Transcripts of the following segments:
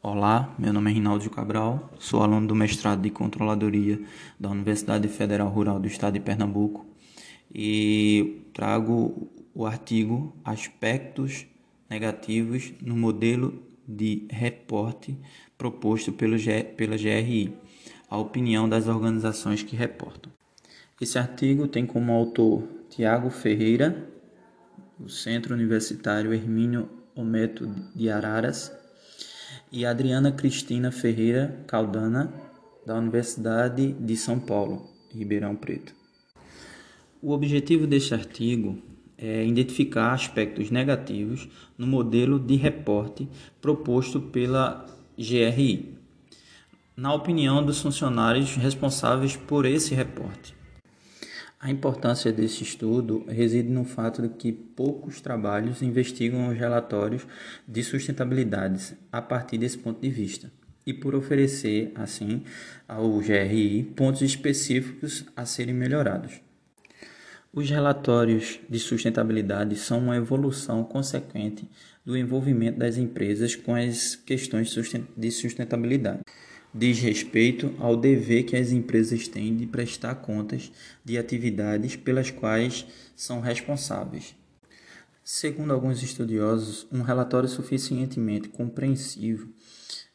Olá, meu nome é Rinaldo Cabral, sou aluno do mestrado de Controladoria da Universidade Federal Rural do Estado de Pernambuco e trago o artigo Aspectos Negativos no Modelo de Reporte proposto pelo, pela GRI, a opinião das organizações que reportam. Esse artigo tem como autor Tiago Ferreira, do Centro Universitário Hermínio Ometo de Araras, e Adriana Cristina Ferreira Caldana, da Universidade de São Paulo, Ribeirão Preto. O objetivo deste artigo é identificar aspectos negativos no modelo de reporte proposto pela GRI, na opinião dos funcionários responsáveis por esse reporte. A importância desse estudo reside no fato de que poucos trabalhos investigam os relatórios de sustentabilidade a partir desse ponto de vista, e por oferecer, assim, ao GRI pontos específicos a serem melhorados. Os relatórios de sustentabilidade são uma evolução consequente do envolvimento das empresas com as questões de sustentabilidade diz respeito ao dever que as empresas têm de prestar contas de atividades pelas quais são responsáveis. Segundo alguns estudiosos, um relatório suficientemente compreensivo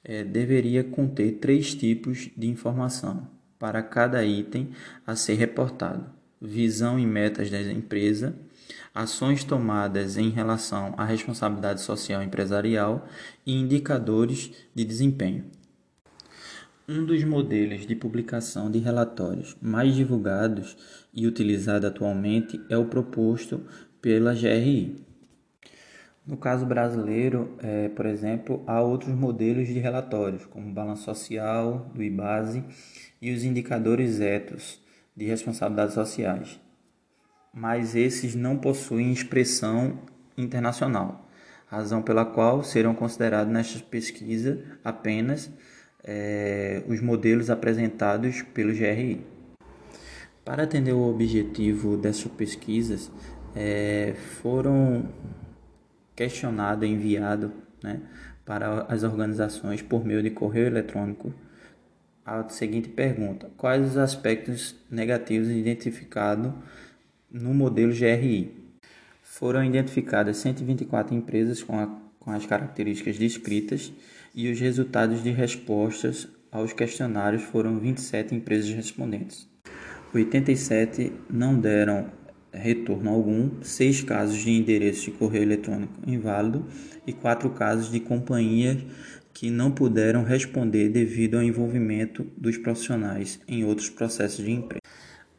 é, deveria conter três tipos de informação para cada item a ser reportado: visão e metas da empresa, ações tomadas em relação à responsabilidade social empresarial e indicadores de desempenho. Um dos modelos de publicação de relatórios mais divulgados e utilizado atualmente é o proposto pela GRI. No caso brasileiro, é, por exemplo, há outros modelos de relatórios, como o balanço social, do IBASE e os indicadores ETOS de responsabilidades sociais. Mas esses não possuem expressão internacional, razão pela qual serão considerados nesta pesquisa apenas é, os modelos apresentados pelo GRI. Para atender o objetivo dessas pesquisas, é, foram questionados, enviados né, para as organizações por meio de correio eletrônico a seguinte pergunta: Quais os aspectos negativos identificados no modelo GRI? Foram identificadas 124 empresas com, a, com as características descritas e os resultados de respostas aos questionários foram 27 empresas respondentes. 87 não deram retorno algum, 6 casos de endereço de correio eletrônico inválido e 4 casos de companhias que não puderam responder devido ao envolvimento dos profissionais em outros processos de emprego.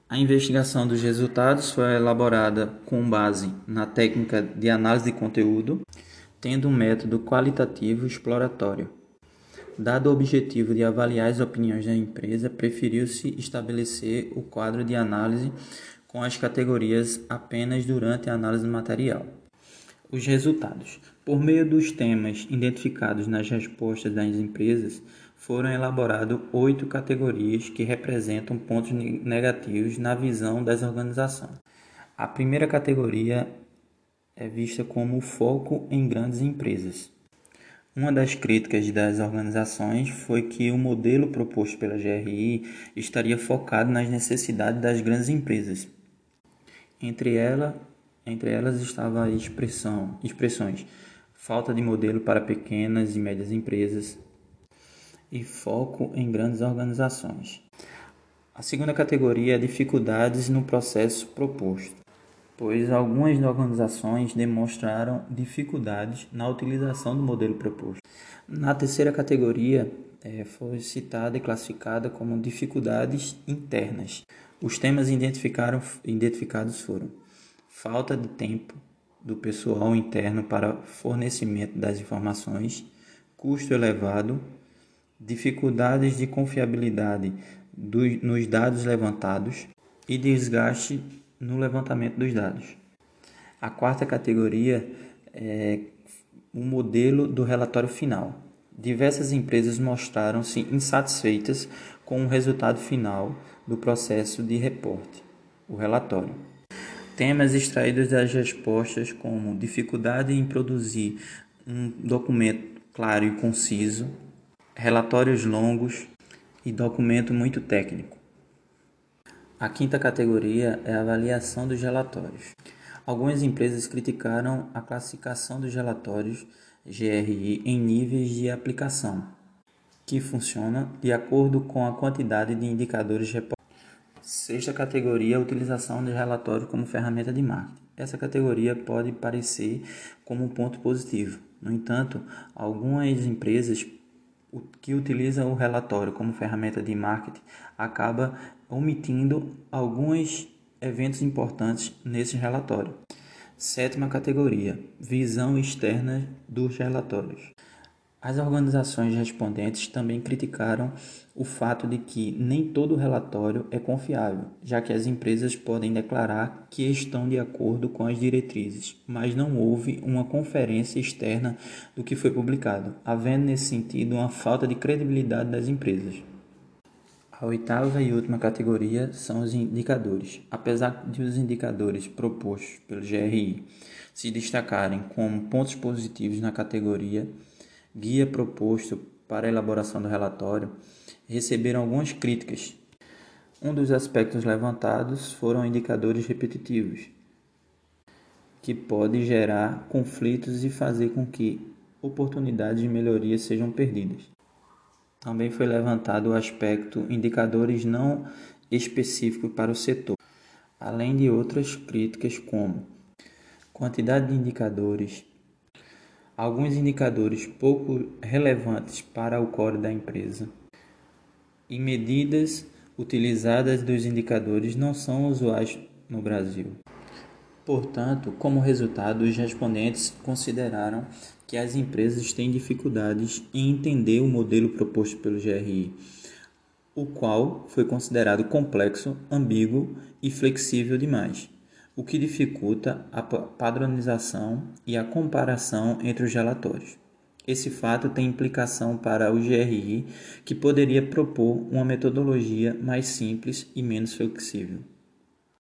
A investigação dos resultados foi elaborada com base na técnica de análise de conteúdo tendo um método qualitativo exploratório. Dado o objetivo de avaliar as opiniões da empresa, preferiu-se estabelecer o quadro de análise com as categorias apenas durante a análise material. Os resultados. Por meio dos temas identificados nas respostas das empresas, foram elaboradas oito categorias que representam pontos negativos na visão das organizações. A primeira categoria é vista como foco em grandes empresas. Uma das críticas das organizações foi que o modelo proposto pela GRI estaria focado nas necessidades das grandes empresas. Entre, ela, entre elas estava a expressão, expressões falta de modelo para pequenas e médias empresas e foco em grandes organizações. A segunda categoria é dificuldades no processo proposto pois algumas organizações demonstraram dificuldades na utilização do modelo proposto. Na terceira categoria, é, foi citada e classificada como dificuldades internas. Os temas identificados foram falta de tempo do pessoal interno para fornecimento das informações, custo elevado, dificuldades de confiabilidade nos dados levantados e desgaste no levantamento dos dados. A quarta categoria é o modelo do relatório final. Diversas empresas mostraram-se insatisfeitas com o resultado final do processo de reporte, o relatório. Temas extraídos das respostas, como dificuldade em produzir um documento claro e conciso, relatórios longos e documento muito técnico. A quinta categoria é a avaliação dos relatórios. Algumas empresas criticaram a classificação dos relatórios GRI em níveis de aplicação, que funciona de acordo com a quantidade de indicadores reportados. Sexta categoria, a utilização de relatório como ferramenta de marketing. Essa categoria pode parecer como um ponto positivo. No entanto, algumas empresas que utilizam o relatório como ferramenta de marketing acaba omitindo alguns eventos importantes nesse relatório. Sétima categoria: visão externa dos relatórios. As organizações respondentes também criticaram o fato de que nem todo relatório é confiável, já que as empresas podem declarar que estão de acordo com as diretrizes, mas não houve uma conferência externa do que foi publicado, havendo nesse sentido uma falta de credibilidade das empresas. A oitava e última categoria são os indicadores. Apesar de os indicadores propostos pelo GRI se destacarem como pontos positivos na categoria, guia proposto para a elaboração do relatório, receberam algumas críticas. Um dos aspectos levantados foram indicadores repetitivos, que pode gerar conflitos e fazer com que oportunidades de melhoria sejam perdidas. Também foi levantado o aspecto indicadores não específicos para o setor, além de outras críticas como quantidade de indicadores, alguns indicadores pouco relevantes para o core da empresa e medidas utilizadas dos indicadores não são usuais no Brasil. Portanto, como resultado, os respondentes consideraram que as empresas têm dificuldades em entender o modelo proposto pelo GRI, o qual foi considerado complexo, ambíguo e flexível demais o que dificulta a padronização e a comparação entre os relatórios. Esse fato tem implicação para o GRI, que poderia propor uma metodologia mais simples e menos flexível.